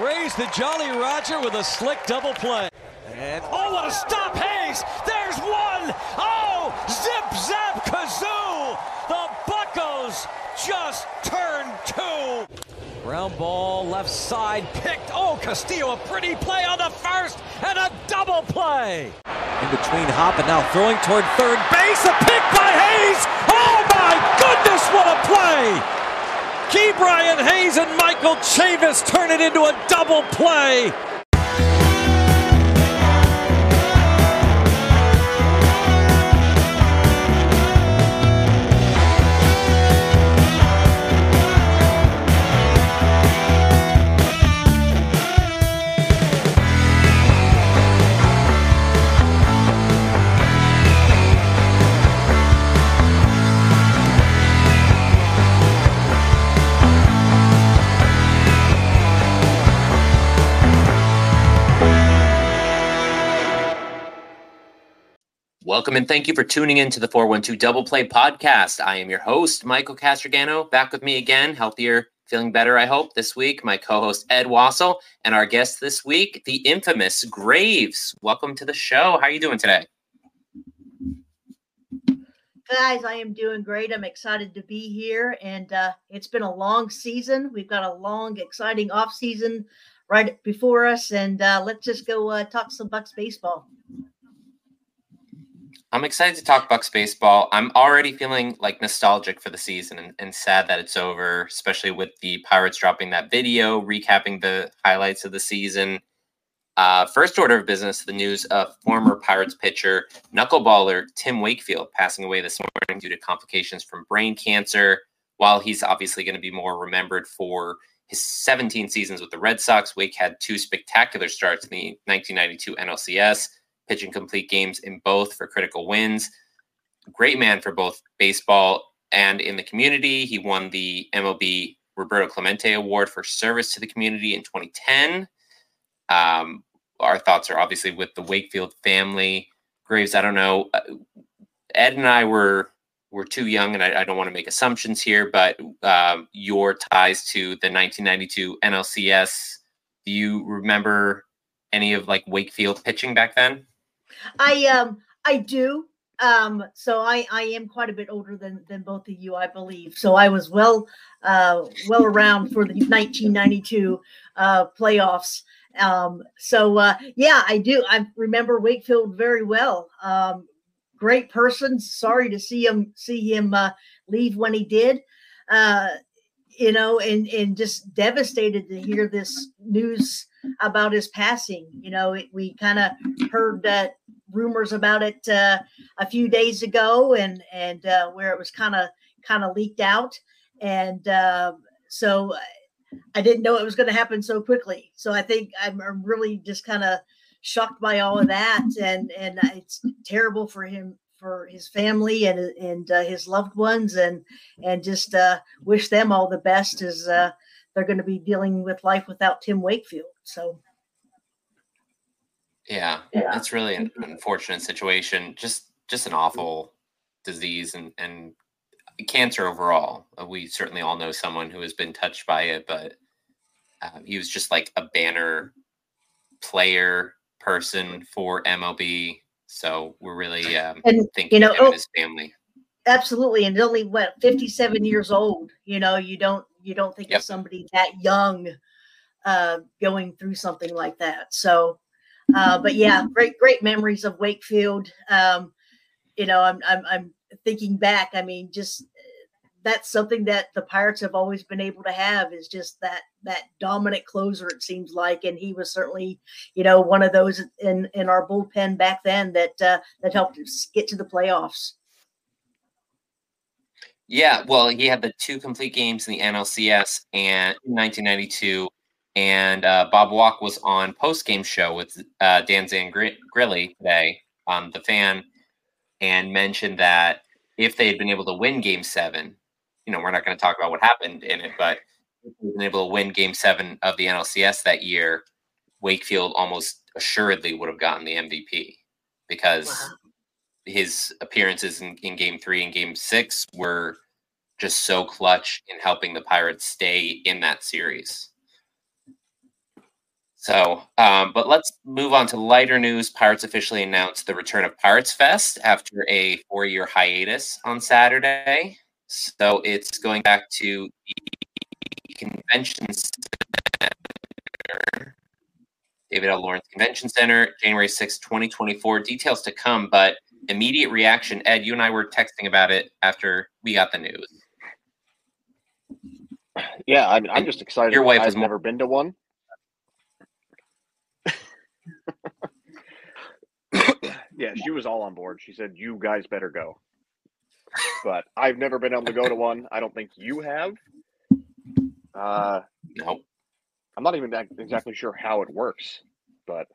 Raise the Jolly Roger with a slick double play. And oh, what a stop, Hayes! There's one! Oh, zip zap kazoo! The Buckos just turned two. Ground ball left side picked. Oh, Castillo, a pretty play on the first and a double play. In between Hop and now throwing toward third base. A pick by Hayes. Oh my goodness, what a play! Ke'Bryan Hayes and Michael Chavis turn it into a double play. Welcome and thank you for tuning in to the 412 Double Play podcast. I am your host, Michael Castrogano, back with me again, healthier, feeling better, I hope, this week. My co host, Ed Wassel, and our guest this week, the infamous Graves. Welcome to the show. How are you doing today? Guys, I am doing great. I'm excited to be here, and uh, it's been a long season. We've got a long, exciting off season right before us, and uh, let's just go uh, talk some Bucks baseball. I'm excited to talk Bucks baseball. I'm already feeling like nostalgic for the season and, and, sad that it's over, especially with the Pirates dropping that video recapping the highlights of the season. Uh, first order of business: the news of former Pirates pitcher knuckleballer Tim Wakefield passing away this morning due to complications from brain cancer. While he's obviously going to be more remembered for his 17 seasons with the Red Sox, Wake had two spectacular starts in the 1992 NLCS pitching complete games in both for critical wins. Great man for both baseball and in the community. He won the MLB Roberto Clemente Award for service to the community in 2010. Um, our thoughts are obviously with the Wakefield family. Graves, I don't know. Uh, Ed and I were were too young, and I, I don't want to make assumptions here, but um, your ties to the 1992 NLCS. Do you remember any of like Wakefield pitching back then? I um I do. Um, so I I am quite a bit older than than both of you, I believe. So I was well uh well around for the 1992 uh playoffs. Um, so uh yeah, I do. I remember Wakefield very well. Um, great person. Sorry to see him see him uh leave when he did. Uh you know, and and just devastated to hear this news about his passing. You know, it, we kind of heard that rumors about it uh, a few days ago, and and uh, where it was kind of kind of leaked out, and uh, so I didn't know it was going to happen so quickly. So I think I'm, I'm really just kind of shocked by all of that, and and it's terrible for him for his family and and uh, his loved ones and and just uh, wish them all the best as uh, they're going to be dealing with life without Tim Wakefield. So. Yeah, yeah. that's really an unfortunate situation. Just just an awful disease and and cancer overall. Uh, we certainly all know someone who has been touched by it, but uh, he was just like a banner player person for MLB. So we're really um, and, thinking you know, of oh, his family. Absolutely, and only what fifty-seven years old. You know, you don't you don't think yep. of somebody that young uh, going through something like that. So, uh, but yeah, great great memories of Wakefield. Um, you know, I'm I'm I'm thinking back. I mean, just that's something that the Pirates have always been able to have is just that that dominant closer. It seems like, and he was certainly, you know, one of those in in our bullpen back then that uh, that helped us get to the playoffs. Yeah, well, he had the two complete games in the NLCS and 1992, and uh, Bob Walk was on post game show with uh, Dan Zangrilli today on the fan, and mentioned that if they had been able to win Game Seven, you know, we're not going to talk about what happened in it, but been able to win Game Seven of the NLCS that year, Wakefield almost assuredly would have gotten the MVP because wow his appearances in, in game three and game six were just so clutch in helping the Pirates stay in that series. So, um, but let's move on to lighter news. Pirates officially announced the return of Pirates Fest after a four year hiatus on Saturday. So it's going back to the convention center, David L. Lawrence Convention Center, January 6, 2024. Details to come, but immediate reaction. Ed, you and I were texting about it after we got the news. Yeah, I mean, I'm just excited. Your wife has never been to one. Yeah, she was all on board. She said, "You guys better go." But I've never been able to go to one. I don't think you have. Uh, No, I'm not even that- exactly sure how it works, but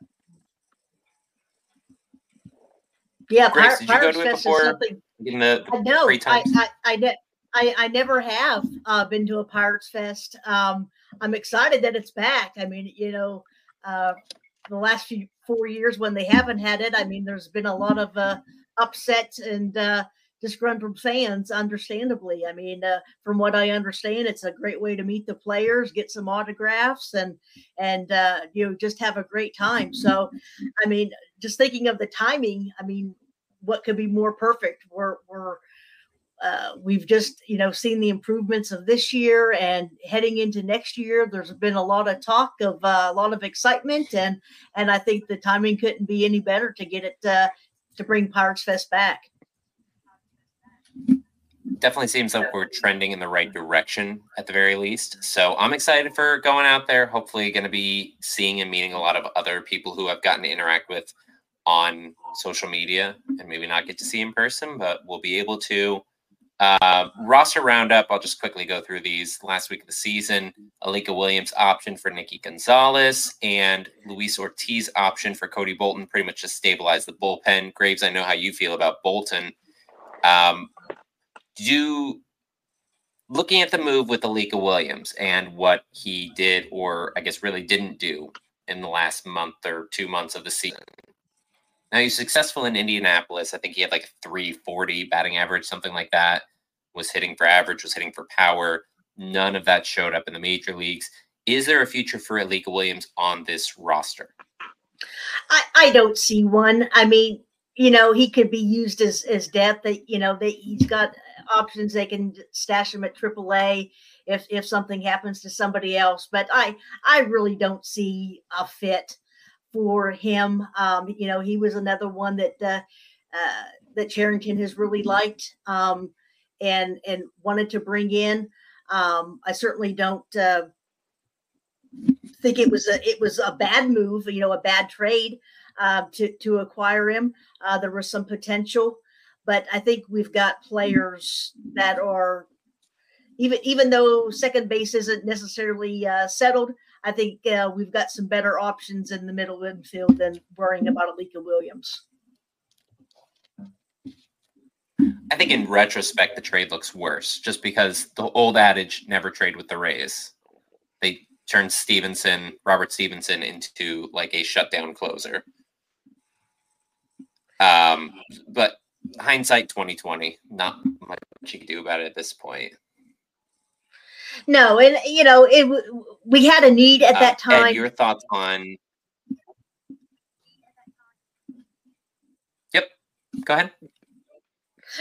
Yeah, Grace, Pir- did you go to it before? something. in the I know. Three I. I, I, ne- I, I never have uh, been to a Pirates Fest. Um, I'm excited that it's back. I mean, you know, uh, the last few four years when they haven't had it, I mean, there's been a lot of uh, upset and uh, disgruntled fans, understandably. I mean, uh, from what I understand, it's a great way to meet the players, get some autographs, and and uh, you know just have a great time. So, I mean, just thinking of the timing, I mean, what could be more perfect? We're we're uh, we've just you know seen the improvements of this year and heading into next year there's been a lot of talk of uh, a lot of excitement and and i think the timing couldn't be any better to get it uh, to bring pirates fest back definitely seems like we're trending in the right direction at the very least. So I'm excited for going out there. Hopefully, going to be seeing and meeting a lot of other people who I've gotten to interact with on social media and maybe not get to see in person, but we'll be able to. Uh, roster roundup. I'll just quickly go through these. Last week of the season, Alika Williams option for Nikki Gonzales and Luis Ortiz option for Cody Bolton. Pretty much just stabilize the bullpen. Graves, I know how you feel about Bolton. Um, do looking at the move with Alika Williams and what he did, or I guess really didn't do in the last month or two months of the season. Now he's successful in Indianapolis. I think he had like a 340 batting average, something like that. Was hitting for average, was hitting for power. None of that showed up in the major leagues. Is there a future for Alika Williams on this roster? I, I don't see one. I mean, you know, he could be used as as depth. That you know, that he's got options. They can stash him at AAA if if something happens to somebody else. But I I really don't see a fit for him. Um, you know, he was another one that uh, uh, that Cherington has really liked um, and and wanted to bring in. Um, I certainly don't. Uh, think it was a it was a bad move you know a bad trade uh, to to acquire him. Uh, there was some potential, but I think we've got players that are even even though second base isn't necessarily uh, settled. I think uh, we've got some better options in the middle infield than worrying about Alika Williams. I think in retrospect, the trade looks worse just because the old adage never trade with the Rays. They turned Stephenson, Robert Stephenson, into like a shutdown closer. Um, but hindsight 2020, not much you can do about it at this point. No, and you know it. We had a need at Uh, that Ed, time. your thoughts on? Yep. Go ahead.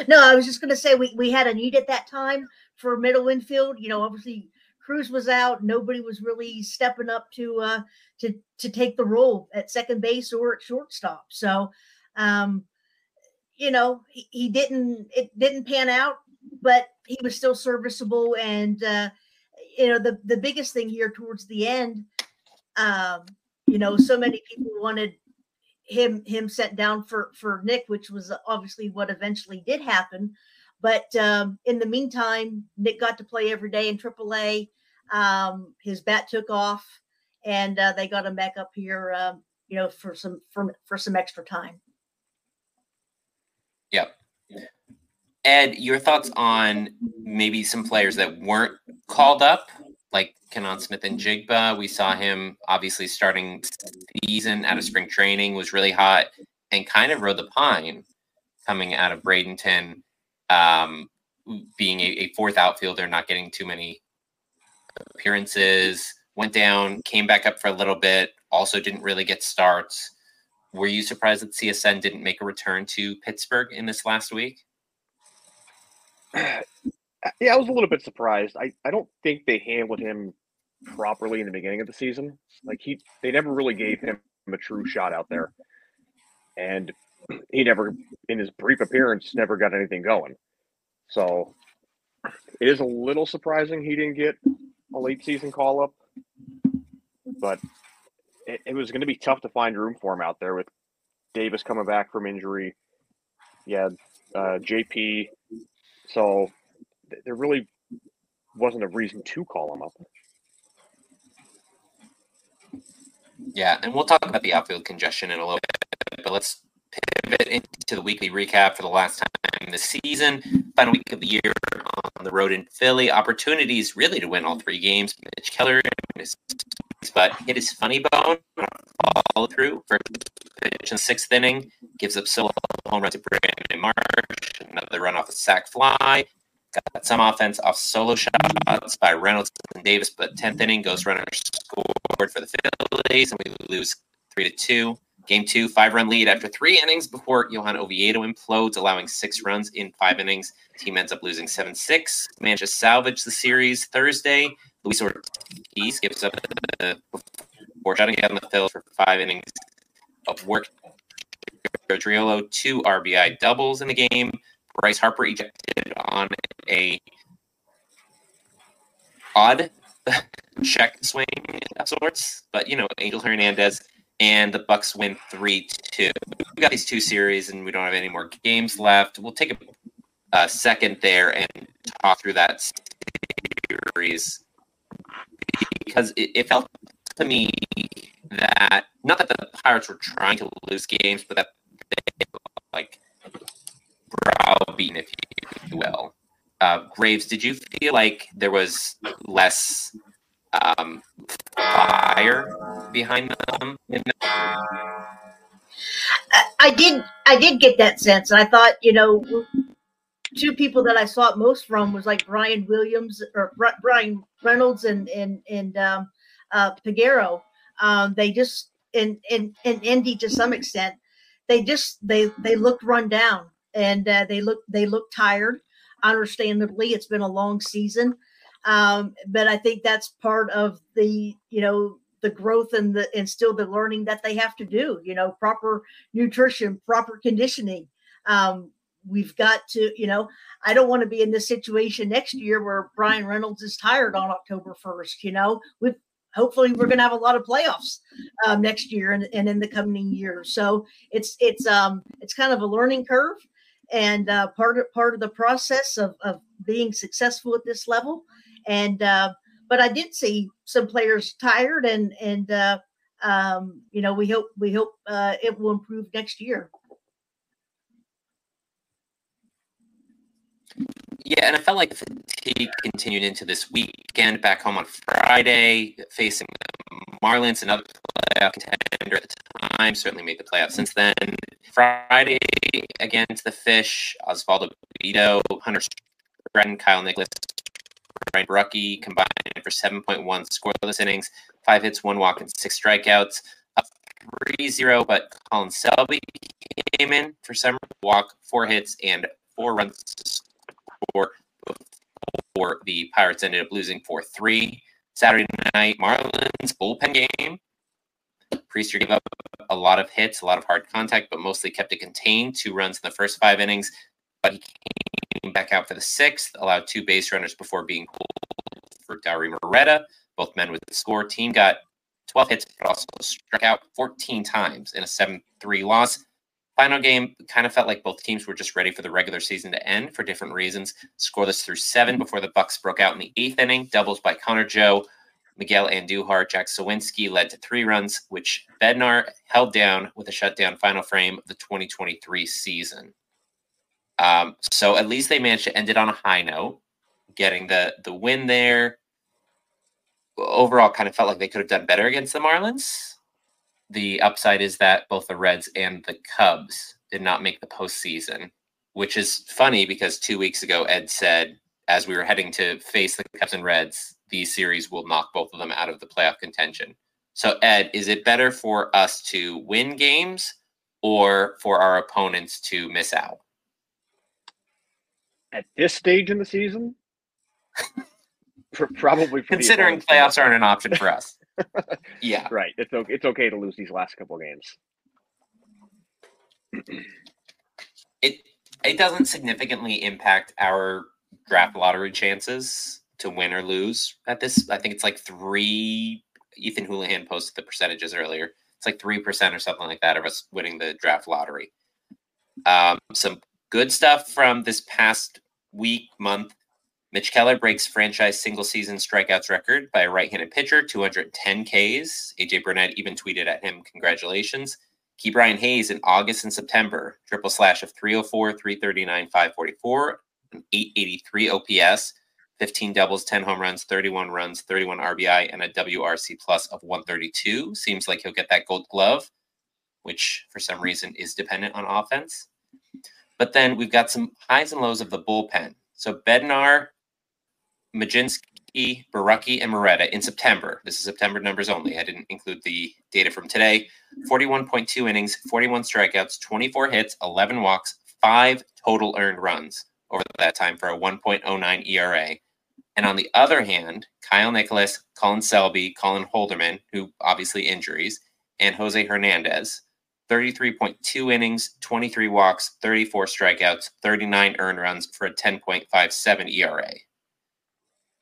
No, I was just going to say we, we had a need at that time for middle infield. You know, obviously Cruz was out. Nobody was really stepping up to uh, to to take the role at second base or at shortstop. So, um, you know, he, he didn't. It didn't pan out, but he was still serviceable. And uh, you know, the the biggest thing here towards the end, um, you know, so many people wanted him him sent down for for Nick, which was obviously what eventually did happen. But um, in the meantime, Nick got to play every day in AAA. Um, his bat took off, and uh, they got him back up here, um, you know, for some for for some extra time. Yep. Ed, your thoughts on maybe some players that weren't called up, like Canaan Smith-Njigba. We saw him obviously starting season out of spring training, was really hot and kind of rode the pine coming out of Bradenton, um, being a, a fourth outfielder, not getting too many appearances. Went down, came back up for a little bit, also didn't really get starts. Were you surprised that CSN didn't make a return to Pittsburgh in this last week? Yeah, I was a little bit surprised. I, I don't think they handled him properly in the beginning of the season. Like he they never really gave him a true shot out there. And he never in his brief appearance never got anything going. So it is a little surprising he didn't get a late season call up. But it, it was going to be tough to find room for him out there with Davis coming back from injury. Yeah, uh, JP. So there really wasn't a reason to call him up. Yeah, and we'll talk about the outfield congestion in a little bit, but let's pivot into the weekly recap for the last time this season. Final week of the year on the road in Philly. Opportunities really to win all three games. Mitch Keller, but hit his funny bone, follow through for pitch in sixth inning, gives up solo home run to Brandon Marsh, another run off a sac fly. Got some offense off solo shots by Reynolds and Davis, but 10th inning, goes Runner scored for the Phillies, and we lose 3 to 2. Game two, five run lead after three innings before Johan Oviedo implodes, allowing six runs in five innings. Team ends up losing 7 6. Managed to salvage the series Thursday. Luis Ortiz gives up the before shutting down the field for five innings of work. Triolo, two RBI doubles in the game. Bryce Harper ejected on a odd check swing of sorts, but you know, Angel Hernandez and the Bucks win three two. We got these two series, and we don't have any more games left. We'll take a, a second there and talk through that series because it, it felt to me that not that the Pirates were trying to lose games, but that they like browbeaten, if you will. Uh, Graves, did you feel like there was less um, fire behind them? I did. I did get that sense, and I thought, you know, two people that I saw it most from was like Brian Williams or Bryan Reynolds and and and um, uh, Peguero. Um, they just and and and Endy to some extent, they just they they looked run down and uh, they look they look tired. Understandably, it's been a long season, um, but I think that's part of the you know the growth and the and still the learning that they have to do. You know, proper nutrition, proper conditioning. Um, we've got to, you know, I don't want to be in this situation next year where Bryan Reynolds is tired on October 1st. You know, we hopefully we're going to have a lot of playoffs um, next year and, and in the coming years. So it's it's um it's kind of a learning curve and uh, part of part of the process of, of being successful at this level. And uh, but I did see some players tired, and and uh, um, you know we hope we hope uh, it will improve next year. Yeah, and I felt like fatigue continued into this weekend. Back home on Friday, facing the Marlins, another playoff contender at the time, certainly made the playoffs since then. Friday against the Fish, Osvaldo Bido, Hunter Stratton, Kyle Nicolas, Ryan Borucki combined for 7.1 scoreless innings, five hits, one walk, and six strikeouts. Up 3 0, but Colin Selby came in for some walk, four hits, and four runs score before the Pirates ended up losing 4 3. Saturday night, Marlins bullpen game. Priester gave up a lot of hits, a lot of hard contact, but mostly kept it contained. Two runs in the first five innings, but he came back out for the sixth, allowed two base runners before being pulled for Dauri Moreta. Both men with the score. Team got 12 hits, but also struck out 14 times in a 7 3 loss. Final game kind of felt like both teams were just ready for the regular season to end for different reasons. Scoreless through seven before the Bucks broke out in the eighth inning. Doubles by Connor Joe, Miguel Andujar, Jack Suwinski led to three runs, which Bednar held down with a shutdown final frame of the 2023 season. Um, so at least they managed to end it on a high note, getting the the win there. Overall, kind of felt like they could have done better against the Marlins the upside is that both the Reds and the Cubs did not make the postseason, which is funny because two weeks ago Ed said as we were heading to face the Cubs and Reds, these series will knock both of them out of the playoff contention. So, Ed, is it better for us to win games or for our opponents to miss out? At this stage in the season, probably considering playoffs aren't an option for us. Yeah, right. It's okay. It's okay to lose these last couple games. it it doesn't significantly impact our draft lottery chances to win or lose at this. I think it's like three. Ethan Houlihan posted the percentages earlier. It's like three percent or something like that of us winning the draft lottery. Um, some good stuff from this past week month. Mitch Keller breaks franchise single season strikeouts record by a right handed pitcher, 210 Ks. AJ Burnett even tweeted at him, Congratulations. Ke'Bryan Hayes in August and September, triple slash of 304, 339, 544, 883 OPS, 15 doubles, 10 home runs, 31 runs, 31 RBI, and a WRC plus of 132. Seems like he'll get that gold glove, which for some reason is dependent on offense. But then we've got some highs and lows of the bullpen. So Bednar Mlodzinski, Borucki, and Moreta in September. This is September numbers only. I didn't include the data from today. 41.2 innings, 41 strikeouts, 24 hits, 11 walks, five total earned runs over that time for a 1.09 ERA. And on the other hand, Kyle Nicolas, Colin Selby, Colin Holderman, who obviously injuries, and Jose Hernandez, 33.2 innings, 23 walks, 34 strikeouts, 39 earned runs for a 10.57 ERA.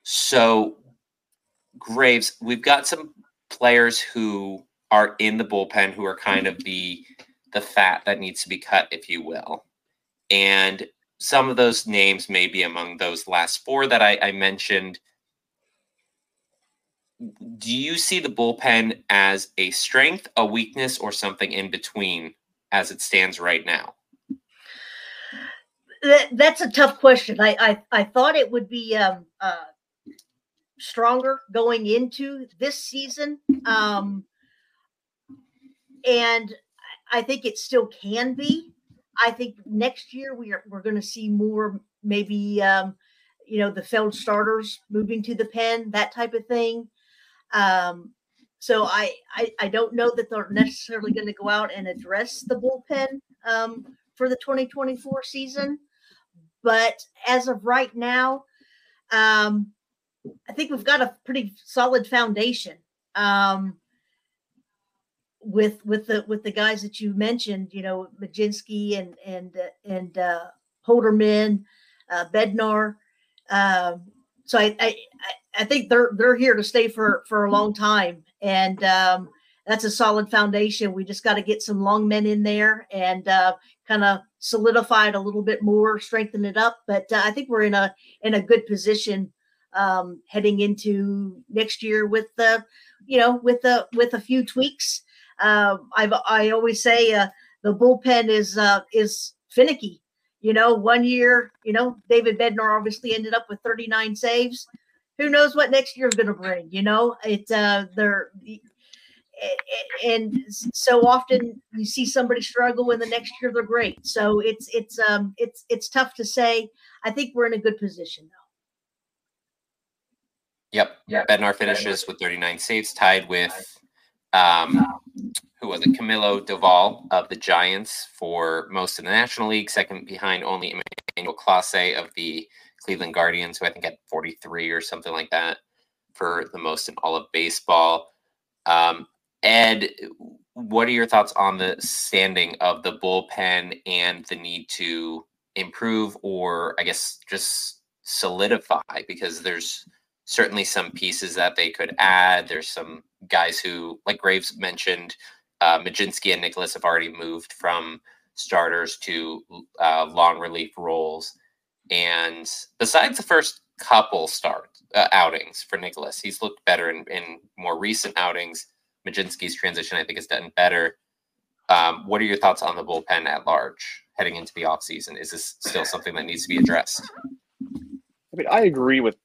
So, Graves, we've got some players who are in the bullpen who are kind of the the fat that needs to be cut, if you will. And some of those names may be among those last four that I, I mentioned. Do you see the bullpen as a strength, a weakness, or something in between as it stands right now? That, that's a tough question. I, I, I thought it would be um, uh, stronger going into this season. Um, and I think it still can be. I think next year we are we're going to see more maybe um, you know the failed starters moving to the pen that type of thing. Um, so I, I I don't know that they're necessarily going to go out and address the bullpen um, for the 2024 season, but as of right now, um, I think we've got a pretty solid foundation um, with with the with the guys that you mentioned. You know, Mlodzinski and and uh, and uh, Holderman, uh, Bednar. Um, so I, I I think they're they're here to stay for for a long time, and um, that's a solid foundation. We just got to get some long men in there and uh, kind of solidify it a little bit more, strengthen it up. But uh, I think we're in a in a good position um, heading into next year with the, you know, with the with a few tweaks. Uh, I've I always say uh, the bullpen is uh, is finicky. You know, one year, you know, David Bednar obviously ended up with 39 saves. Who knows what next year is going to bring? You know, it uh, they're and so often you see somebody struggle and the next year they're great so it's it's um it's it's tough to say i think we're in a good position though Yep. Bednar finishes with 39 saves, tied with um, who was it? Camilo Doval of the Giants for most in the National League, second behind only Emmanuel Clase of the Cleveland Guardians, who I think had 43 or something like that for the most in all of baseball. Um, Ed, what are your thoughts on the standing of the bullpen and the need to improve or I guess just solidify because there's certainly some pieces that they could add. There's some guys who, like Graves mentioned, uh, Mlodzinski and Nicolas have already moved from starters to uh, long relief roles. And besides the first couple start uh, outings for Nicolas, he's looked better in, in more recent outings. Mlodzinski's transition, I think, has done better. Um, what are your thoughts on the bullpen at large heading into the offseason? Is this still something that needs to be addressed? I mean, I agree with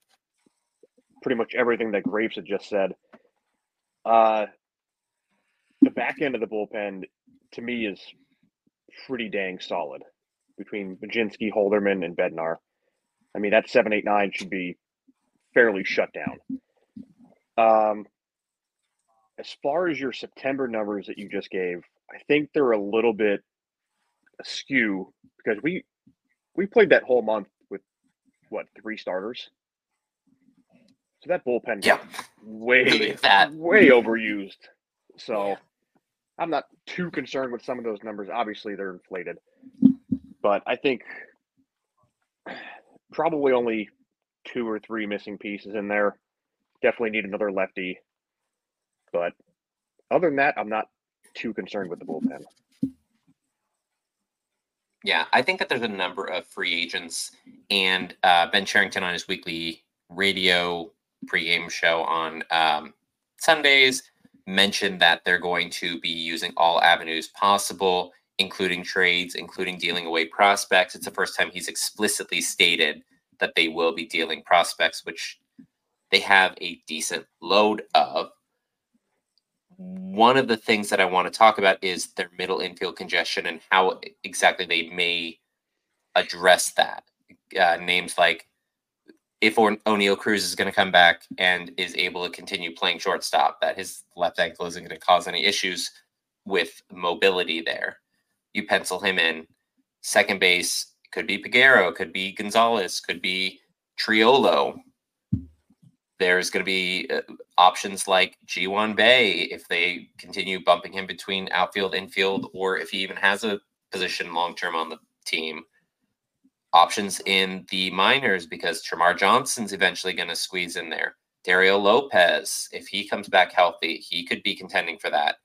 pretty much everything that Graves had just said. Uh, the back end of the bullpen, to me, is pretty dang solid between Mlodzinski, Holderman, and Bednar. I mean, that seven, eight, nine should be fairly shut down. Um, as far as your September numbers that you just gave, I think they're a little bit askew because we we played that whole month with what three starters. So that bullpen Yeah. way That. way overused. So I'm not too concerned with some of those numbers. Obviously, they're inflated, but I think probably only two or three missing pieces in there. Definitely need another lefty, but other than that, I'm not too concerned with the bullpen. Yeah, I think that there's a number of free agents, and uh, Ben Cherington on his weekly radio pregame show on um, Sundays mentioned that they're going to be using all avenues possible, including trades, including dealing away prospects. It's the first time he's explicitly stated that they will be dealing prospects, which they have a decent load of. One of the things that I want to talk about is their middle infield congestion and how exactly they may address that. Uh, names like if Oneil Cruz is going to come back and is able to continue playing shortstop, that his left ankle isn't going to cause any issues with mobility there. You pencil him in. Second base could be Peguero, could be Gonzales, could be Triolo. There's going to be uh, options like Ji Hwan Bae if they continue bumping him between outfield, infield, or if he even has a position long term on the team options in the minors because Termarr Johnson's eventually going to squeeze in there. Dario Lopez, if he comes back healthy, he could be contending for that.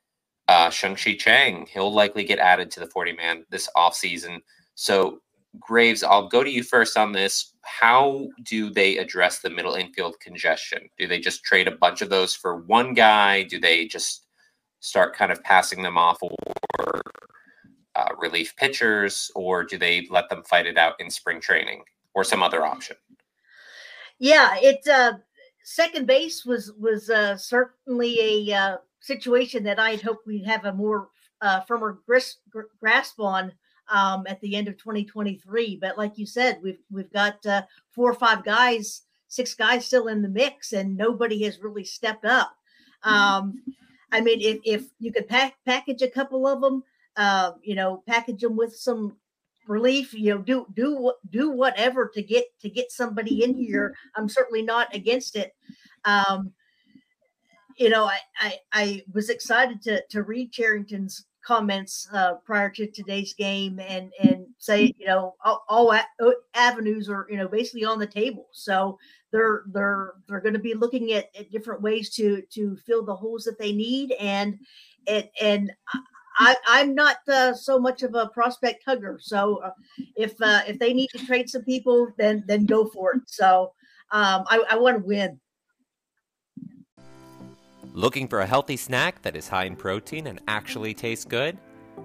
Uh, Tsung-Che Cheng, he'll likely get added to the 40 man this offseason. So, Graves, I'll go to you first on this. How do they address the middle infield congestion? Do they just trade a bunch of those for one guy? Do they just start kind of passing them off or uh, relief pitchers, or do they let them fight it out in spring training or some other option? Yeah, it uh, second base was was uh, certainly a uh, situation that I had hoped we'd have a more uh, firmer gris- gr- grasp on um, at the end of 2023. But like you said, we've we've got uh, four or five guys, six guys still in the mix, and nobody has really stepped up. Um, I mean, if, if you could pack, package a couple of them, uh, you know, package them with some relief, you know, do do do whatever to get to get somebody in here. I'm certainly not against it. Um, you know, I, I I was excited to to read Cherington's comments uh, prior to today's game and and say you know all, all avenues are you know basically on the table. So they're they're they're going to be looking at, at different ways to to fill the holes that they need and and and I, I'm not uh, so much of a prospect hugger. So uh, if uh, if they need to trade some people, then then go for it. So um, I, I want to win. Looking for a healthy snack that is high in protein and actually tastes good?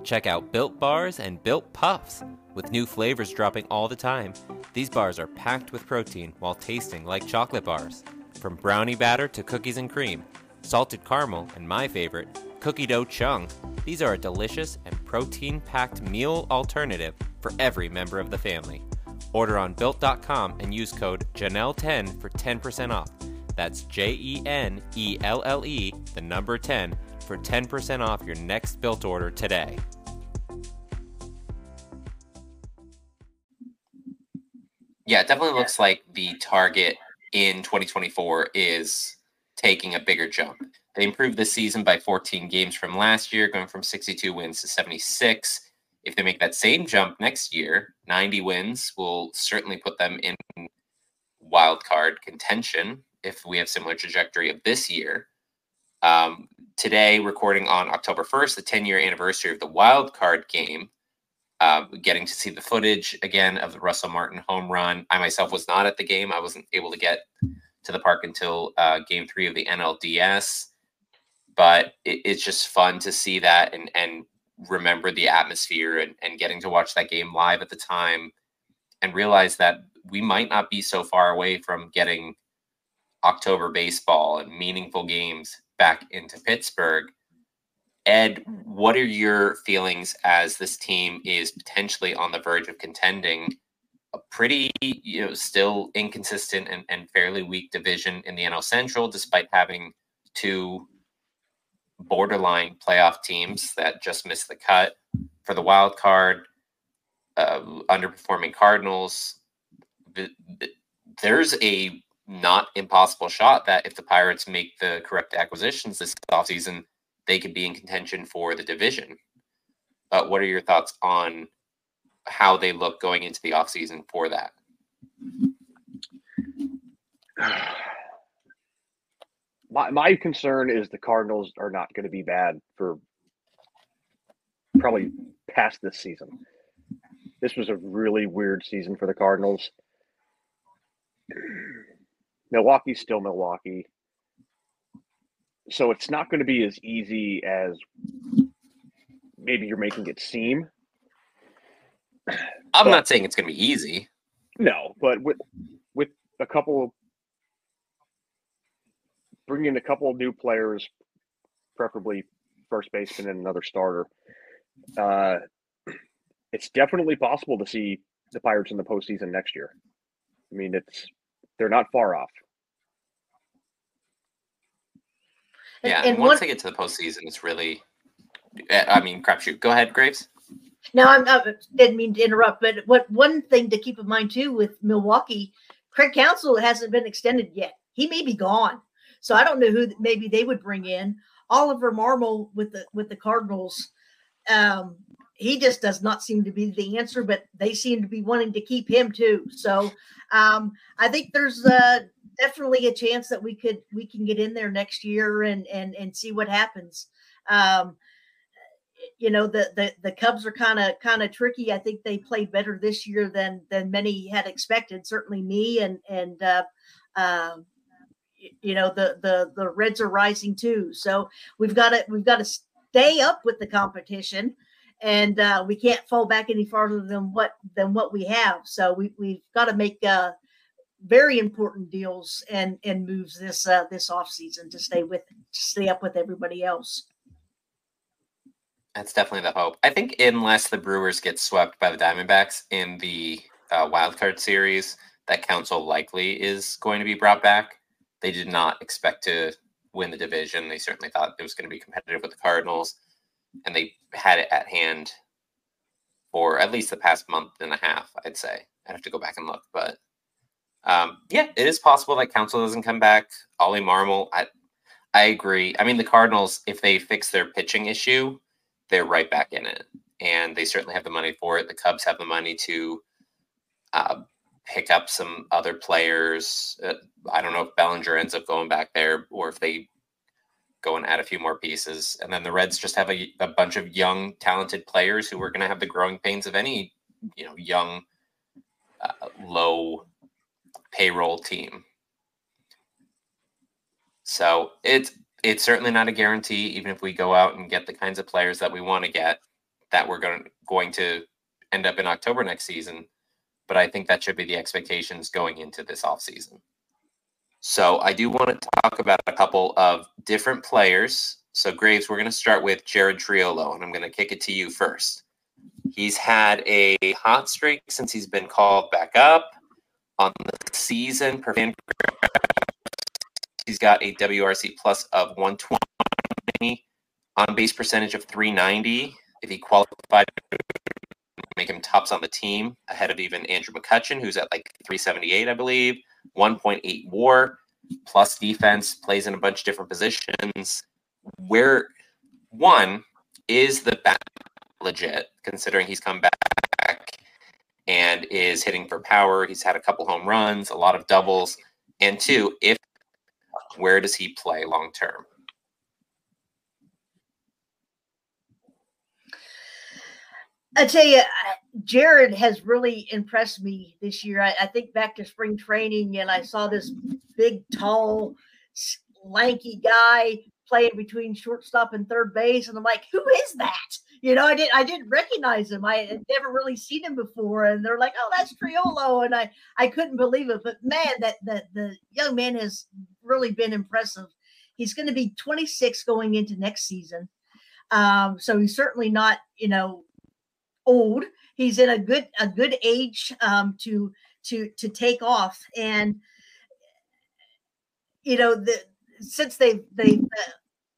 Check out Built Bars and Built Puffs. With new flavors dropping all the time, these bars are packed with protein while tasting like chocolate bars. From brownie batter to cookies and cream, salted caramel, and my favorite, cookie dough chung, these are a delicious and protein packed meal alternative for every member of the family. Order on built.com and use code Jenelle10 for 10% off. That's J E N E L L E, the number 10, for 10% off your next built order today. Yeah, it definitely looks like the target in 2024 is taking a bigger jump. They improved this season by 14 games from last year, going from 62 wins to 76. If they make that same jump next year, 90 wins will certainly put them in wild card contention if we have similar trajectory of this year. Um, today, recording on October 1st, the 10 year anniversary of the wild card game. Uh, getting to see the footage again of the Russell Martin home run. I myself was not at the game. I wasn't able to get to the park until uh, game three of the NLDS. But it, it's just fun to see that and, and remember the atmosphere and, and getting to watch that game live at the time and realize that we might not be so far away from getting October baseball and meaningful games back into Pittsburgh. Ed, what are your feelings as this team is potentially on the verge of contending a pretty, you know, still inconsistent and, and fairly weak division in the NL Central, despite having two borderline playoff teams that just missed the cut for the wild card, uh, underperforming Cardinals. There's a not impossible shot that if the Pirates make the correct acquisitions this offseason, they could be in contention for the division. But what are your thoughts on how they look going into the offseason for that? my my concern is the Cardinals are not going to be bad for probably past this season. This was a really weird season for the Cardinals. Milwaukee's still Milwaukee. So it's not going to be as easy as maybe you're making it seem. I'm but, not saying it's going to be easy. No, but with with a couple bring in a couple of new players, preferably first baseman and another starter. Uh, it's definitely possible to see the Pirates in the postseason next year. I mean, it's they're not far off. Yeah, and, and once one, they get to the postseason, it's really, I mean, crapshoot. Go ahead, Graves. No, I'm, I didn't mean to interrupt, but what one thing to keep in mind too with Milwaukee, Craig Counsell hasn't been extended yet. He may be gone. So I don't know who maybe they would bring in. Oliver Marmol with the with the Cardinals. Um, he just does not seem to be the answer, but they seem to be wanting to keep him too. So um, I think there's uh, definitely a chance that we could we can get in there next year and and and see what happens. Um, you know the the the Cubs are kind of kind of tricky. I think they played better this year than than many had expected. Certainly me and and uh, um, you know the the the Reds are rising too. So we've got to we've got to stay up with the competition, and uh, we can't fall back any farther than what than what we have. So we we've got to make uh, very important deals and and moves this uh, this off season to stay with to stay up with everybody else. That's definitely the hope. I think unless the Brewers get swept by the Diamondbacks in the uh, wild card series, that Counsell likely is going to be brought back they did not expect to win the division. They certainly thought it was going to be competitive with the Cardinals, and they had it at hand for at least the past month and a half. I'd say I'd have to go back and look, but um, yeah, it is possible that Counsell doesn't come back. Ollie Marmol, I I agree. I mean, the Cardinals, if they fix their pitching issue, they're right back in it, and they certainly have the money for it. The Cubs have the money to uh, pick up some other players. Uh, I don't know if Bellinger ends up going back there or if they go and add a few more pieces. And then the Reds just have a, a bunch of young, talented players who are going to have the growing pains of any, you know, young, uh, low payroll team. So it's it's certainly not a guarantee. Even if we go out and get the kinds of players that we want to get, that we're going going to end up in October next season but I think that should be the expectations going into this offseason. So I do want to talk about a couple of different players. So Graves, we're going to start with Jared Triolo, and I'm going to kick it to you first. He's had a hot streak since he's been called back up on the season. He's got a WRC plus of 120, on base percentage of 390. If he qualified make him tops on the team ahead of even Andrew McCutchen, who's at like 378, I believe, 1.8 war, plus defense, plays in a bunch of different positions. Where one is the bat legit, considering he's come back and is hitting for power. He's had a couple home runs, a lot of doubles. And two, if where does he play long term? I tell you, Jared has really impressed me this year. I, I, think back to spring training and I saw this big, tall, lanky guy playing between shortstop and third base, and I'm like, who is that? You know, I didn't I didn't recognize him. I had never really seen him before, and they're like, oh, that's Triolo, and I I couldn't believe it. But man, that that the young man has really been impressive. He's going to be 26 going into next season. Um, so he's certainly not, you know, old. He's in a good a good age um, to to to take off, and you know the since they they uh,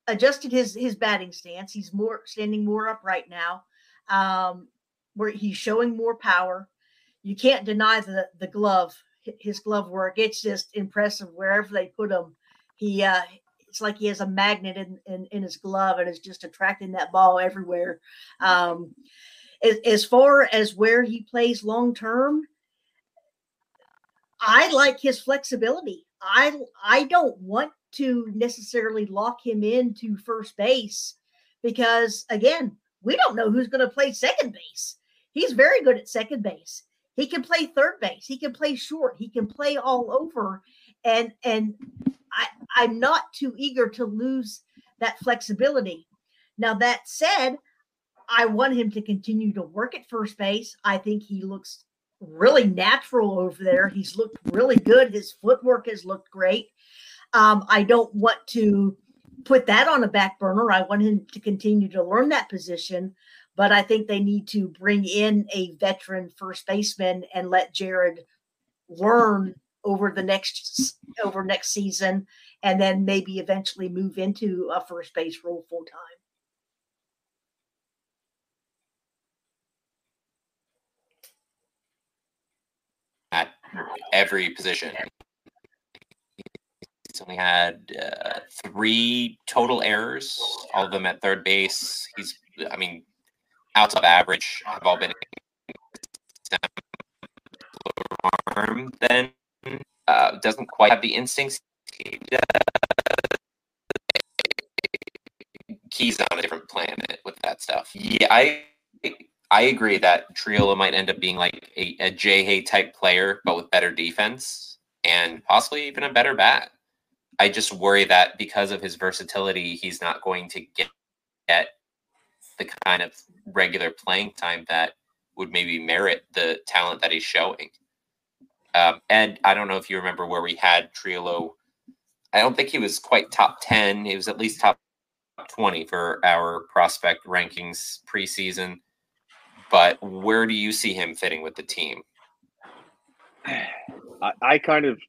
adjusted his his batting stance. He's more standing more upright now. Um, where he's showing more power. You can't deny the the glove, his glove work. It's just impressive wherever they put him. He uh, it's like he has a magnet in, in, in his glove and is just attracting that ball everywhere. Um, as, as far as where he plays long term, I like his flexibility. I I don't want to necessarily lock him into first base because again, we don't know who's going to play second base. He's very good at second base. He can play third base. He can play short. He can play all over. And and I, I'm not too eager to lose that flexibility. Now that said, I want him to continue to work at first base. I think he looks really natural over there. He's looked really good. His footwork has looked great. Um, I don't want to put that on a back burner. I want him to continue to learn that position, but I think they need to bring in a veteran first baseman and let Jared learn over the next over next season and then maybe eventually move into a first base role full time. At every position. He's only had uh, three total errors, all of them at third base. He's, I mean, outs of average have all been arm. Then uh, doesn't quite have the instincts. He's on a different planet with that stuff. Yeah, I I agree that Triolo might end up being like a, Hay type player, but with better defense and possibly even a better bat. I just worry that because of his versatility, he's not going to get, get the kind of regular playing time that would maybe merit the talent that he's showing. Um, and I don't know if you remember where we had Triolo. I don't think he was quite top 10. He was at least top 20 for our prospect rankings preseason. But where do you see him fitting with the team? I, I kind of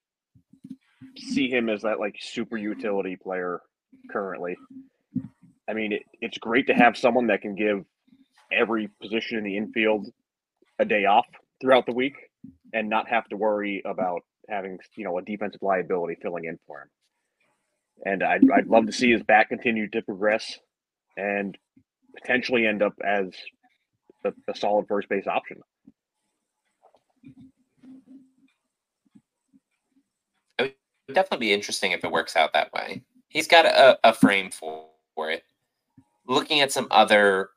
see him as that like super utility player currently. I mean, it, it's great to have someone that can give every position in the infield a day off throughout the week and not have to worry about having you know a defensive liability filling in for him. And I'd, I'd love to see his back continue to progress and potentially end up as a, a solid first base option. It would definitely be interesting if it works out that way. He's got a, a frame for, it. Looking at some other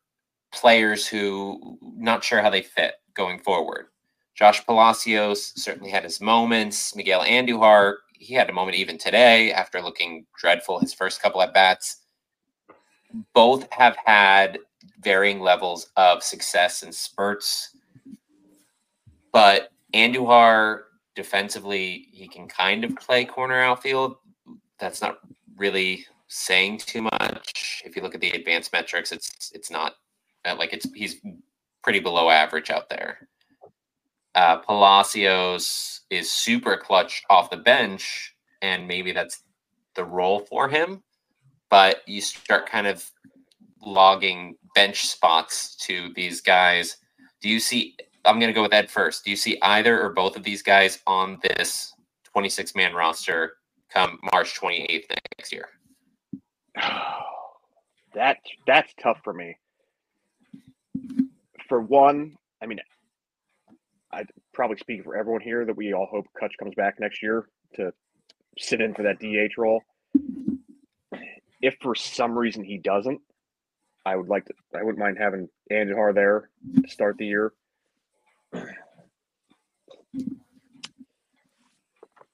players who not sure how they fit going forward. Josh Palacios certainly had his moments. Miguel Andujar, he had a moment even today after looking dreadful his first couple at bats. Both have had varying levels of success and spurts. But Andujar defensively, he can kind of play corner outfield. That's not really saying too much. If you look at the advanced metrics, it's it's not uh, like it's he's pretty below average out there. Uh, Palacios is super clutch off the bench, and maybe that's the role for him. But you start kind of logging bench spots to these guys. Do you see? I'm going to go with Ed first. Do you see either or both of these guys on this 26 man roster come March 28th next year? that that's tough for me. For one, I mean, I probably speak for everyone here that we all hope Cutch comes back next year to sit in for that DH role. If for some reason he doesn't, I would like to. I wouldn't mind having Andujar there to start the year.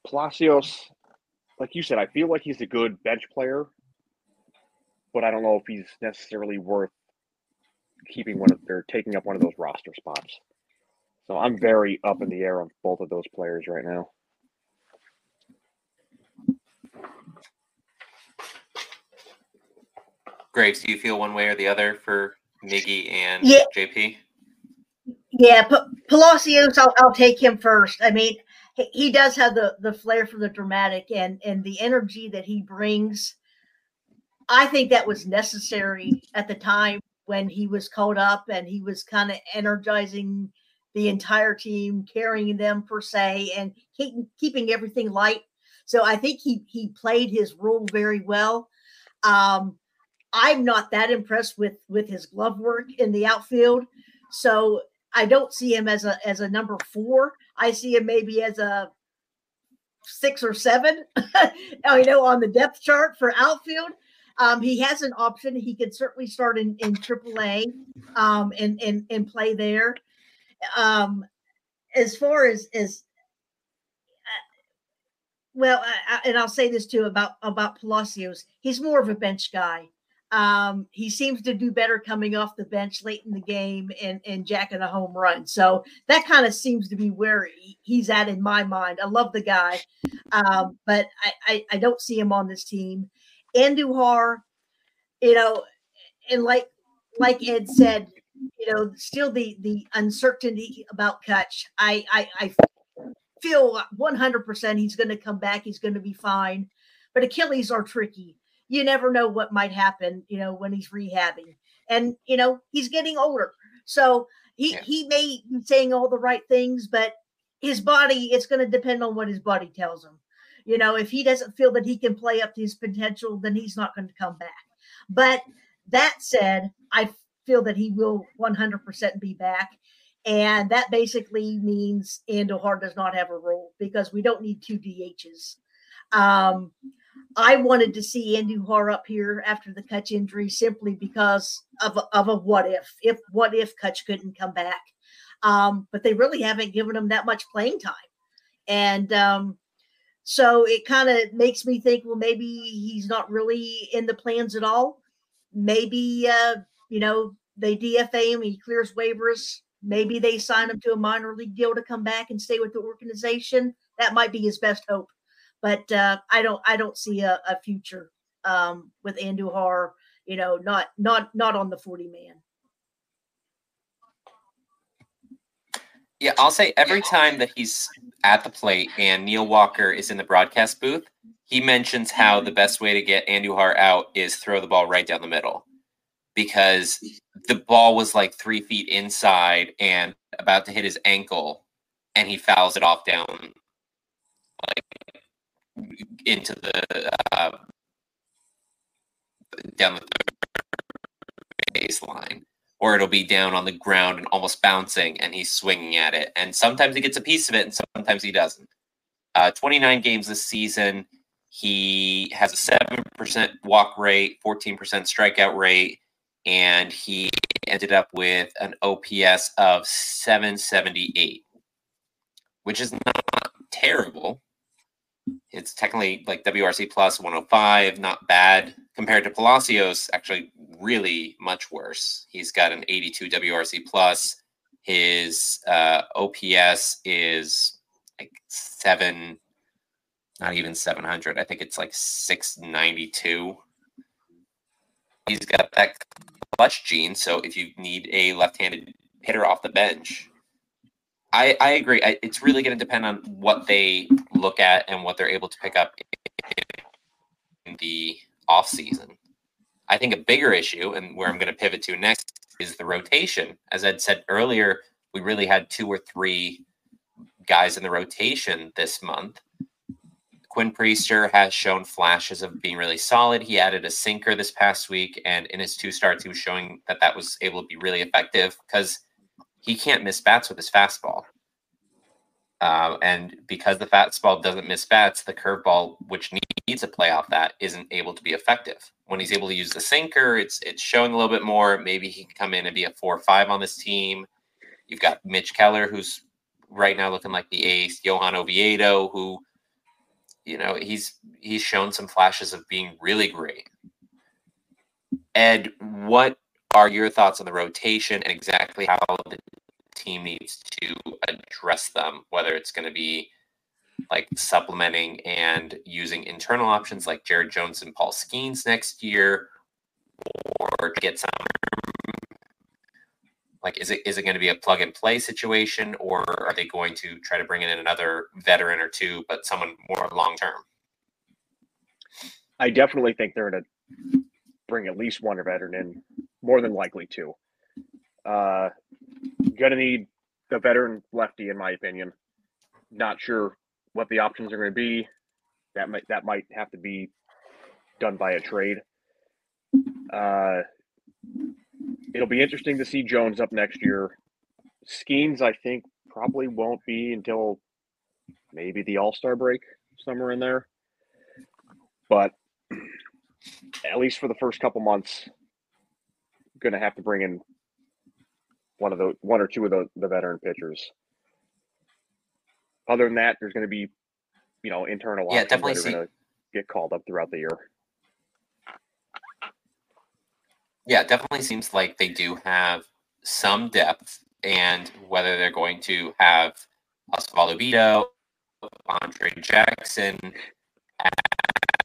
Palacios, like you said, I feel like he's a good bench player, but I don't know if he's necessarily worth keeping one of or taking up one of those roster spots. So I'm very up in the air on both of those players right now. Graves, do you feel one way or the other for Miggy and Yeah. JP? Yeah, P- Palacios, I'll, I'll take him first. I mean, he, he does have the the flair for the dramatic and and the energy that he brings I think that was necessary at the time when he was called up and he was kind of energizing the entire team, carrying them per se, and keep, keeping everything light. So I think he he played his role very well. Um, I'm not that impressed with with his glove work in the outfield, so I don't see him as a as a number four. I see him maybe as a six or seven. you know, on the depth chart for outfield. Um, he has an option. He could certainly start in in AAA um, and and and play there. Um, as far as as uh, well, I, and I'll say this too about about Palacios. He's more of a bench guy. Um, he seems to do better coming off the bench late in the game and, and jacking a home run. So that kind of seems to be where he, he's at in my mind. I love the guy, um, but I, I, I, don't see him on this team. Andujar, you know, and like like Ed said, you know, still the the uncertainty about Cutch. I I, I feel 100% he's going to come back. He's going to be fine. But Achilles are tricky. You never know what might happen, you know, when he's rehabbing. And, you know, he's getting older. So he, yeah. he may be saying all the right things, but his body, it's going to depend on what his body tells him. You know, if he doesn't feel that he can play up to his potential, then he's not going to come back. But that said, I feel that he will 100% be back. And that basically means Andujar does not have a role because we don't need two DHs. Um, I wanted to see Andujar up here after the Cutch injury simply because of a, of a what if. If what if Cutch couldn't come back, um, but they really haven't given him that much playing time, and um, so it kind of makes me think, well, maybe he's not really in the plans at all. Maybe uh, you know they DFA him, he clears waivers. Maybe they sign him to a minor league deal to come back and stay with the organization. That might be his best hope. But uh, I don't I don't see a, a future um, with Andujar. You know, not not not on the forty man. Yeah, I'll say every time that he's at the plate and Neil Walker is in the broadcast booth, he mentions how the best way to get Andujar out is throw the ball right down the middle because the ball was like three feet inside and about to hit his ankle, and he fouls it off down like into the uh, down the baseline or it'll be down on the ground and almost bouncing and he's swinging at it. And sometimes he gets a piece of it and sometimes he doesn't. Uh, 29 games this season. He has a 7% walk rate, 14% strikeout rate, and he ended up with an OPS of 778, which is not terrible. It's technically like WRC plus 105, not bad compared to Palacios, actually really much worse. He's got an 82 WRC plus. His uh, OPS is like seven, not even 700. I think it's like 692. He's got that clutch gene. So if you need a left-handed hitter off the bench, I, I agree. I, it's really going to depend on what they look at and what they're able to pick up in the off season. I think a bigger issue, and where I'm going to pivot to next, is the rotation. As Ed said earlier, we really had two or three guys in the rotation this month. Quinn Priester has shown flashes of being really solid. He added a sinker this past week, and in his two starts, he was showing that that was able to be really effective because he can't miss bats with his fastball. Uh, and because the fastball doesn't miss bats, the curveball, which needs to play off that, isn't able to be effective. When he's able to use the sinker, it's it's showing a little bit more. Maybe he can come in and be a four or five on this team. You've got Mitch Keller, who's right now looking like the ace. Johan Oviedo, who, you know, he's he's shown some flashes of being really great. Ed, what are your thoughts on the rotation and exactly how the team needs to address them, whether it's going to be like supplementing and using internal options like Jared Jones and Paul Skenes next year, or get some like is it is it going to be a plug and play situation, or are they going to try to bring in another veteran or two, but someone more long term? I definitely think they're in a bring at least one veteran in, more than likely two. Uh, gonna need the veteran lefty, in my opinion. Not sure what the options are going to be. That might that might have to be done by a trade. Uh, it'll be interesting to see Jones up next year. Skenes, I think, probably won't be until maybe the All Star break, somewhere in there. But at least for the first couple months, going to have to bring in one of the one or two of the, the veteran pitchers. Other than that, there's going to be, you know, internal Yeah, definitely that are going to get called up throughout the year. Yeah, it definitely seems like they do have some depth, and whether they're going to have Osvaldo Bido, Andre Jackson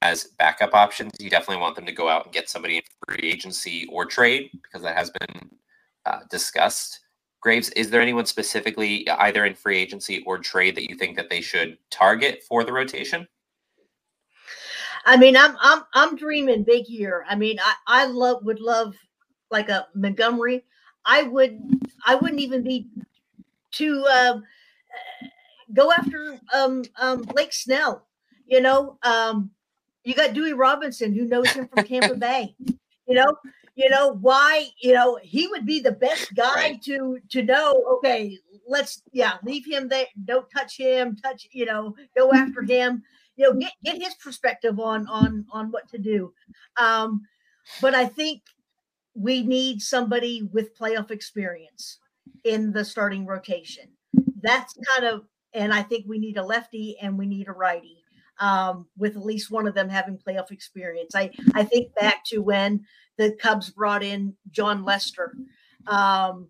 as backup options, you definitely want them to go out and get somebody in free agency or trade because that has been uh, discussed. Graves, is there anyone specifically either in free agency or trade that you think that they should target for the rotation? I mean, I'm I'm I'm dreaming big here. I mean, I I love would love like a Montgomery. I would I wouldn't even be to um, go after um um Blake Snell. You know, um, you got Dewey Robinson who knows him from Tampa Bay. You know, you know why? You know he would be the best guy Right. to to know. Okay, let's yeah, leave him there. Don't touch him. Touch you know, go after him you know get, get his perspective on on on what to do um but i think we need somebody with playoff experience in the starting rotation that's kind of and i think we need a lefty and we need a righty um, with at least one of them having playoff experience i i think back to when the cubs brought in jon lester um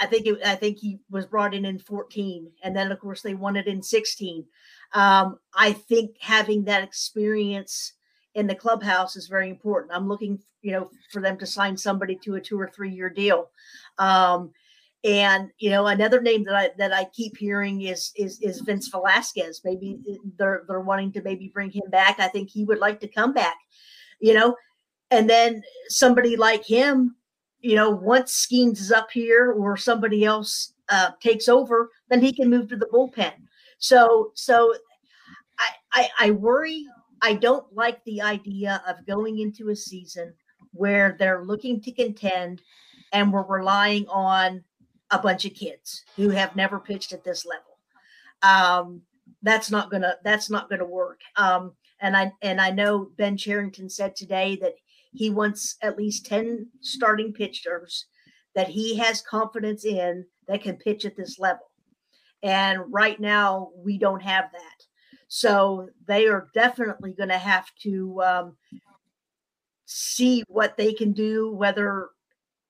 I think it, I think he was brought in in 14, and then of course they won it in 16 um, I think having that experience in the clubhouse is very important. I'm looking, you know, for them to sign somebody to a two or three year deal. Um, and you know, another name that I that I keep hearing is is is Vince Velasquez. Maybe they're they're wanting to maybe bring him back. I think he would like to come back. You know, and then somebody like him, you know, once Skenes is up here or somebody else uh, takes over, then he can move to the bullpen. So so I, I I worry. I don't like the idea of going into a season where they're looking to contend and we're relying on a bunch of kids who have never pitched at this level. Um, that's not gonna that's not gonna work. Um, and I and I know Ben Cherington said today that he wants at least 10 starting pitchers that he has confidence in that can pitch at this level. And right now, we don't have that. So they are definitely going to have to um, see what they can do, whether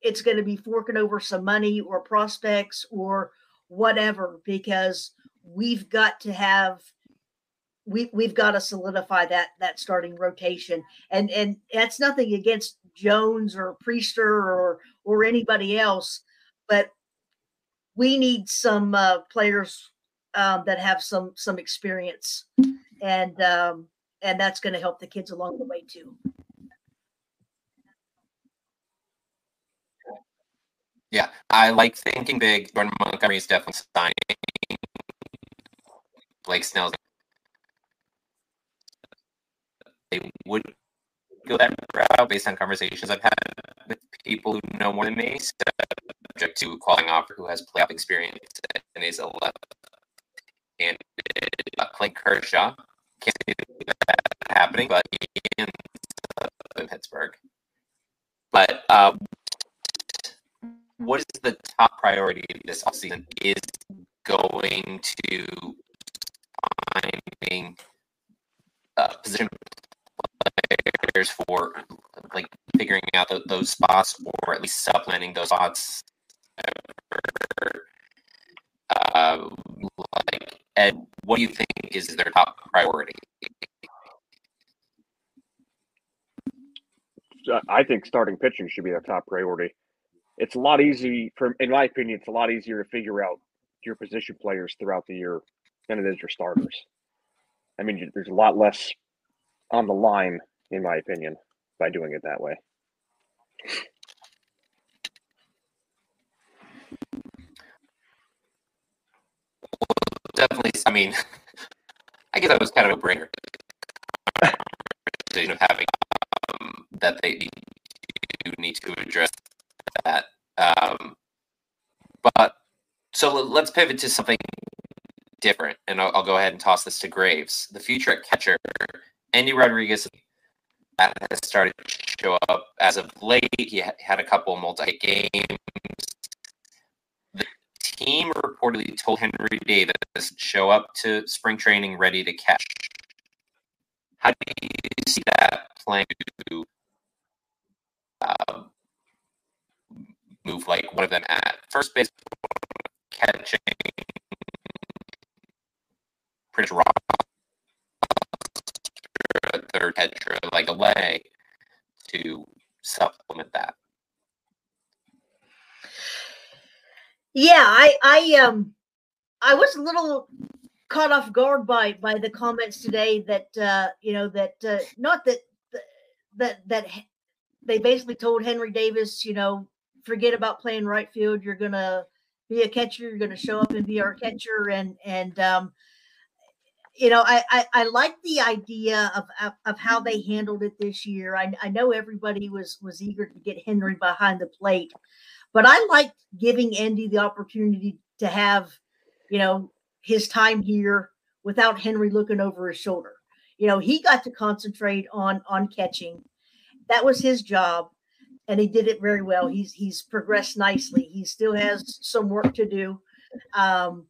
it's going to be forking over some money or prospects or whatever, because we've got to have we we've got to solidify that that starting rotation. And and that's nothing against jones or priester or or anybody else but we need some uh, players um, that have some some experience. And um, and that's going to help the kids along the way too Yeah, I like thinking big. Jordan Montgomery is definitely signing. Blake Snell's. They would go that route based on conversations I've had with people who know more than me, subject to calling offer who has playoff experience and is a left and uh, Clint Kershaw. Can't see that happening, but in Pittsburgh. But uh, what is the top priority of this offseason is going to finding uh, position players for like figuring out th- those spots or at least supplementing those spots uh, like ed what do you think is their top priority I think starting pitching should be their top priority. It's a lot easy for, in my opinion, it's a lot easier to figure out your position players throughout the year than it is your starters. I mean, there's a lot less on the line, in my opinion. by doing it that way. Definitely. I mean, I guess that was kind of a brainer. Of having um, that they do need to address that. Um, but so let's pivot to something different, and I'll, I'll, go ahead and toss this to Graves. The future at catcher, Endy Rodriguez, that has started to show up as of late. He had a couple multi games. The team reportedly told Henry Davis show up to spring training ready to catch. How do you see that playing to uh, move like one of them at first base, catching Prince Rock, third catcher, like a leg to supplement that. Yeah, I I um I was a little caught off guard by by the comments today that uh you know that uh, not that that that they basically told Henry Davis, you know, forget about playing right field. You're gonna be a catcher. You're gonna show up and be our catcher. And and um, you know, I, I, I like the idea of, of, of how they handled it this year. I, I know everybody was was eager to get Henry behind the plate, but I like giving Endy the opportunity to have, you know, his time here without Henry looking over his shoulder. You know, he got to concentrate on on catching. That was his job and he did it very well. He's he's progressed nicely. He still has some work to do, um,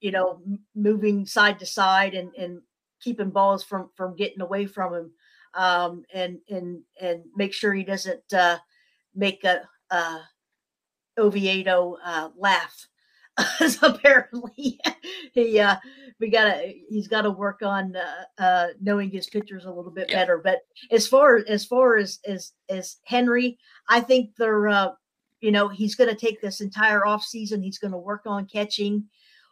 you know, moving side to side and and keeping balls from from getting away from him, um, and and and make sure he doesn't uh, make a, a Oviedo uh, laugh apparently he uh we gotta he's got to work on uh, uh knowing his pitchers a little bit yeah. better but as far as far as as as henry i think they're uh you know he's going to take this entire off season he's going to work on catching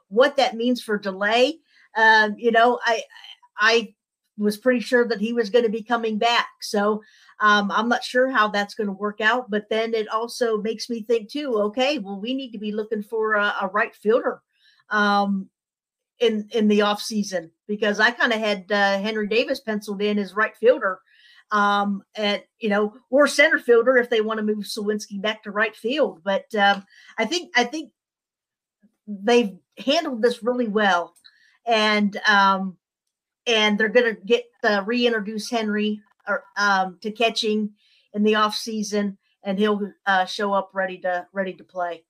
what that means for delay um you know i i was pretty sure that he was going to be coming back so um, I'm not sure how that's going to work out, but then it also makes me think too. Okay, well, we need to be looking for a, a right fielder um, in in the off season because I kind of had uh, Henry Davis penciled in as right fielder, um, and you know, or center fielder if they want to move Suwinski back to right field. But um, I think I think they've handled this really well, and um, and they're going to get uh, reintroduce Henry or, um, to catching in the off season, and he'll uh, show up ready to ready to play.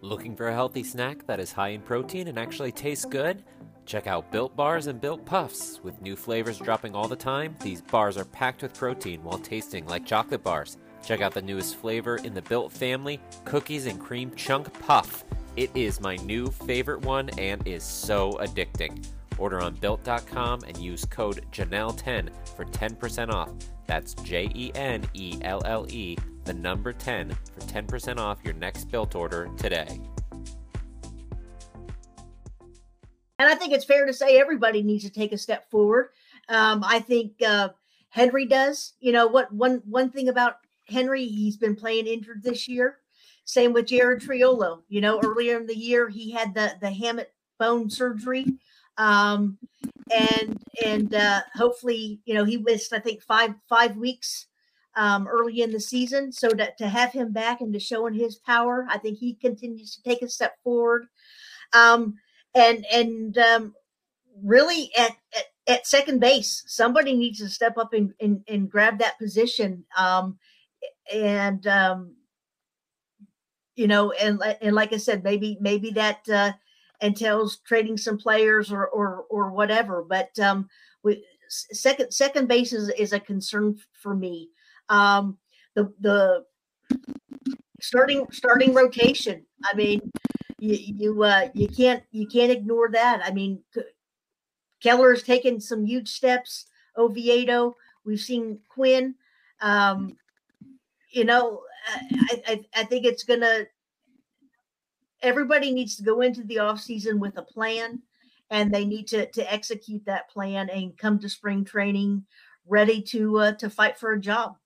Looking for a healthy snack that is high in protein and actually tastes good? Check out Built Bars and Built Puffs. With new flavors dropping all the time, these bars are packed with protein while tasting like chocolate bars. Check out the newest flavor in the Built family Cookies and Cream Chunk Puff. It is my new favorite one and is so addicting. Order on built.com and use code Jenelle10 for 10% off. That's J E N E L L E, the number 10, for 10% off your next built order today. And I think it's fair to say everybody needs to take a step forward. Um, I think uh, Henry does. You know what? One one thing about Henry, he's been playing injured this year. Same with Jared Triolo. You know, earlier in the year he had the the hamate bone surgery um, and and uh, hopefully you know he missed I think five five weeks um, early in the season. So to, to have him back and to showing his power, I think he continues to take a step forward. Um, and and um, really at, at, at second base, somebody needs to step up and and, and grab that position. Um, and um, you know, and and like I said, maybe maybe that uh, entails trading some players or or or whatever. But um, we, second second base is, is a concern for me. Um, the the starting starting rotation. I mean, you you uh, you can't you can't ignore that. I mean, Keller has taken some huge steps. Oviedo, we've seen Quinn. Um, you know, I, I, I think it's gonna everybody needs to go into the off season with a plan and they need to to execute that plan and come to spring training ready to uh, to fight for a job.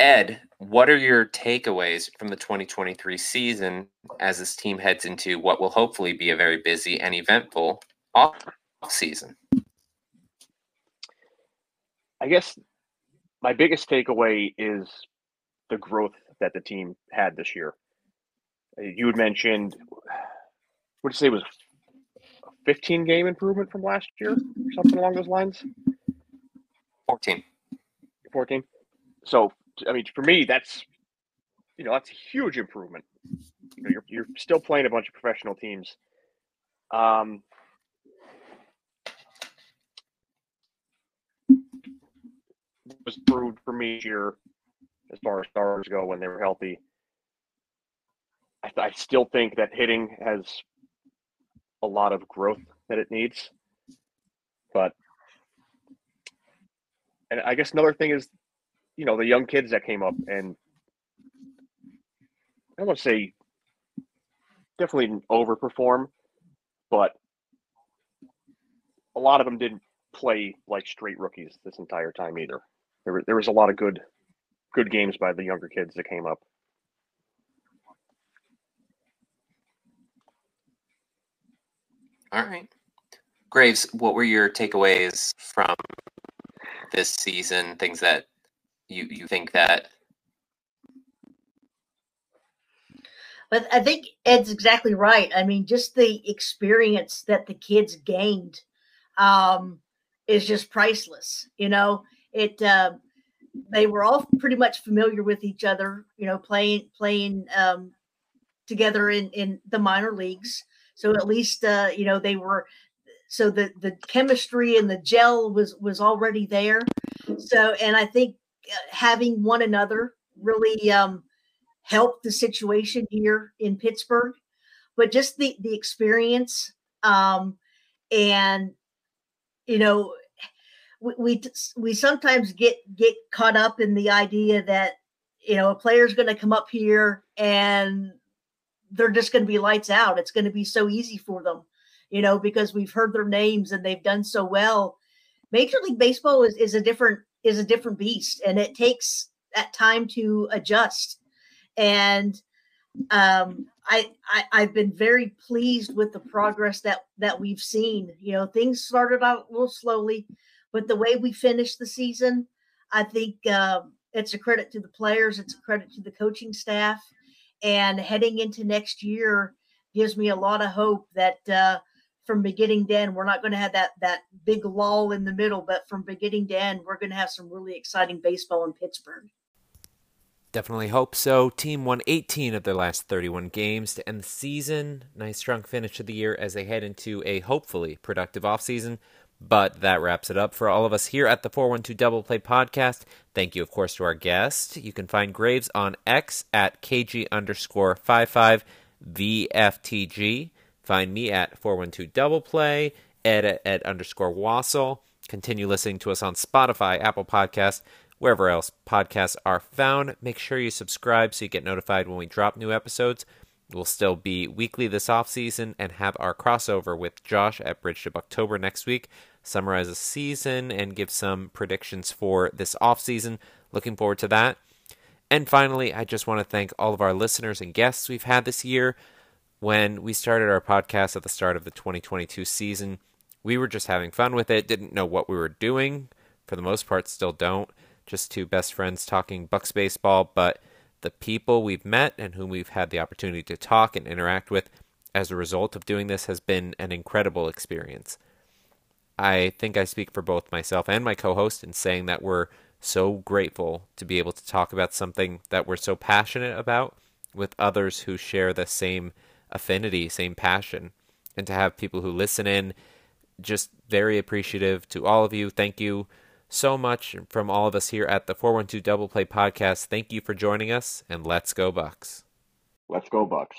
Ed, what are your takeaways from the 2023 season as this team heads into what will hopefully be a very busy and eventful off season? I guess my biggest takeaway is the growth that the team had this year. Uh, you had mentioned, what did you say was a 15 game improvement from last year, or something along those lines? 14. 14. So I mean, for me, that's you know that's a huge improvement. You know, you're you're still playing a bunch of professional teams. Um, was proved for me here as far as stars go when they were healthy. I, I still think that hitting has a lot of growth that it needs, but and I guess another thing is you know the young kids that came up and I don't want to say definitely didn't overperform, but a lot of them didn't play like straight rookies this entire time either. There, were, there was a lot of good good games by the younger kids that came up. All right. Graves, what were your takeaways from this season? Things that you you think that but i think ed's exactly right i mean just the experience that the kids gained um, is just priceless you know it uh, they were all pretty much familiar with each other you know playing playing um, together in in the minor leagues so at least uh, you know they were so the the chemistry and the gel was was already there so and i think having one another really um, helped the situation here in Pittsburgh. But just the the experience, um, and you know, we, we we sometimes get get caught up in the idea that you know a player's going to come up here and they're just going to be lights out. It's going to be so easy for them, you know, because we've heard their names and they've done so well. Major League Baseball is, is a different is a different beast and it takes that time to adjust and um, I, I have been very pleased with the progress that that we've seen you know things started out a little slowly but the way we finished the season i think uh, it's a credit to the players it's a credit to the coaching staff and heading into next year gives me a lot of hope that uh, from beginning to end. We're not going to have that that big lull in the middle, but from beginning to end, we're going to have some really exciting baseball in Pittsburgh. Definitely hope so. Team won 18 of their last 31 games to end the season. Nice strong finish to the year as they head into a hopefully productive offseason. But that wraps it up for all of us here at the 412 Double Play Podcast. Thank you, of course, to our guest. You can find Graves on X at KG underscore 55 VFTG. Find me at 412 Double Play, ed at ed underscore Wassel. Continue listening to us on Spotify, Apple Podcasts, wherever else podcasts are found. Make sure you subscribe so you get notified when we drop new episodes. We'll still be weekly this off season and have our crossover with Josh at Bridge to October next week. Summarize the season and give some predictions for this off season. Looking forward to that. And finally, I just want to thank all of our listeners and guests we've had this year when we started our podcast at the start of the 2022 season, we were just having fun with it, didn't know what we were doing. For the most part, still don't. Just two best friends talking Bucs baseball, but the people we've met and whom we've had the opportunity to talk and interact with as a result of doing this has been an incredible experience. I think I speak for both myself and my co host in saying that we're so grateful to be able to talk about something that we're so passionate about with others who share the same affinity, same passion, and to have people who listen in. Just very appreciative to all of you. Thank you so much from all of us here at the 412 Double Play Podcast. Thank you for joining us, and let's go, Bucs. Let's go, Bucs.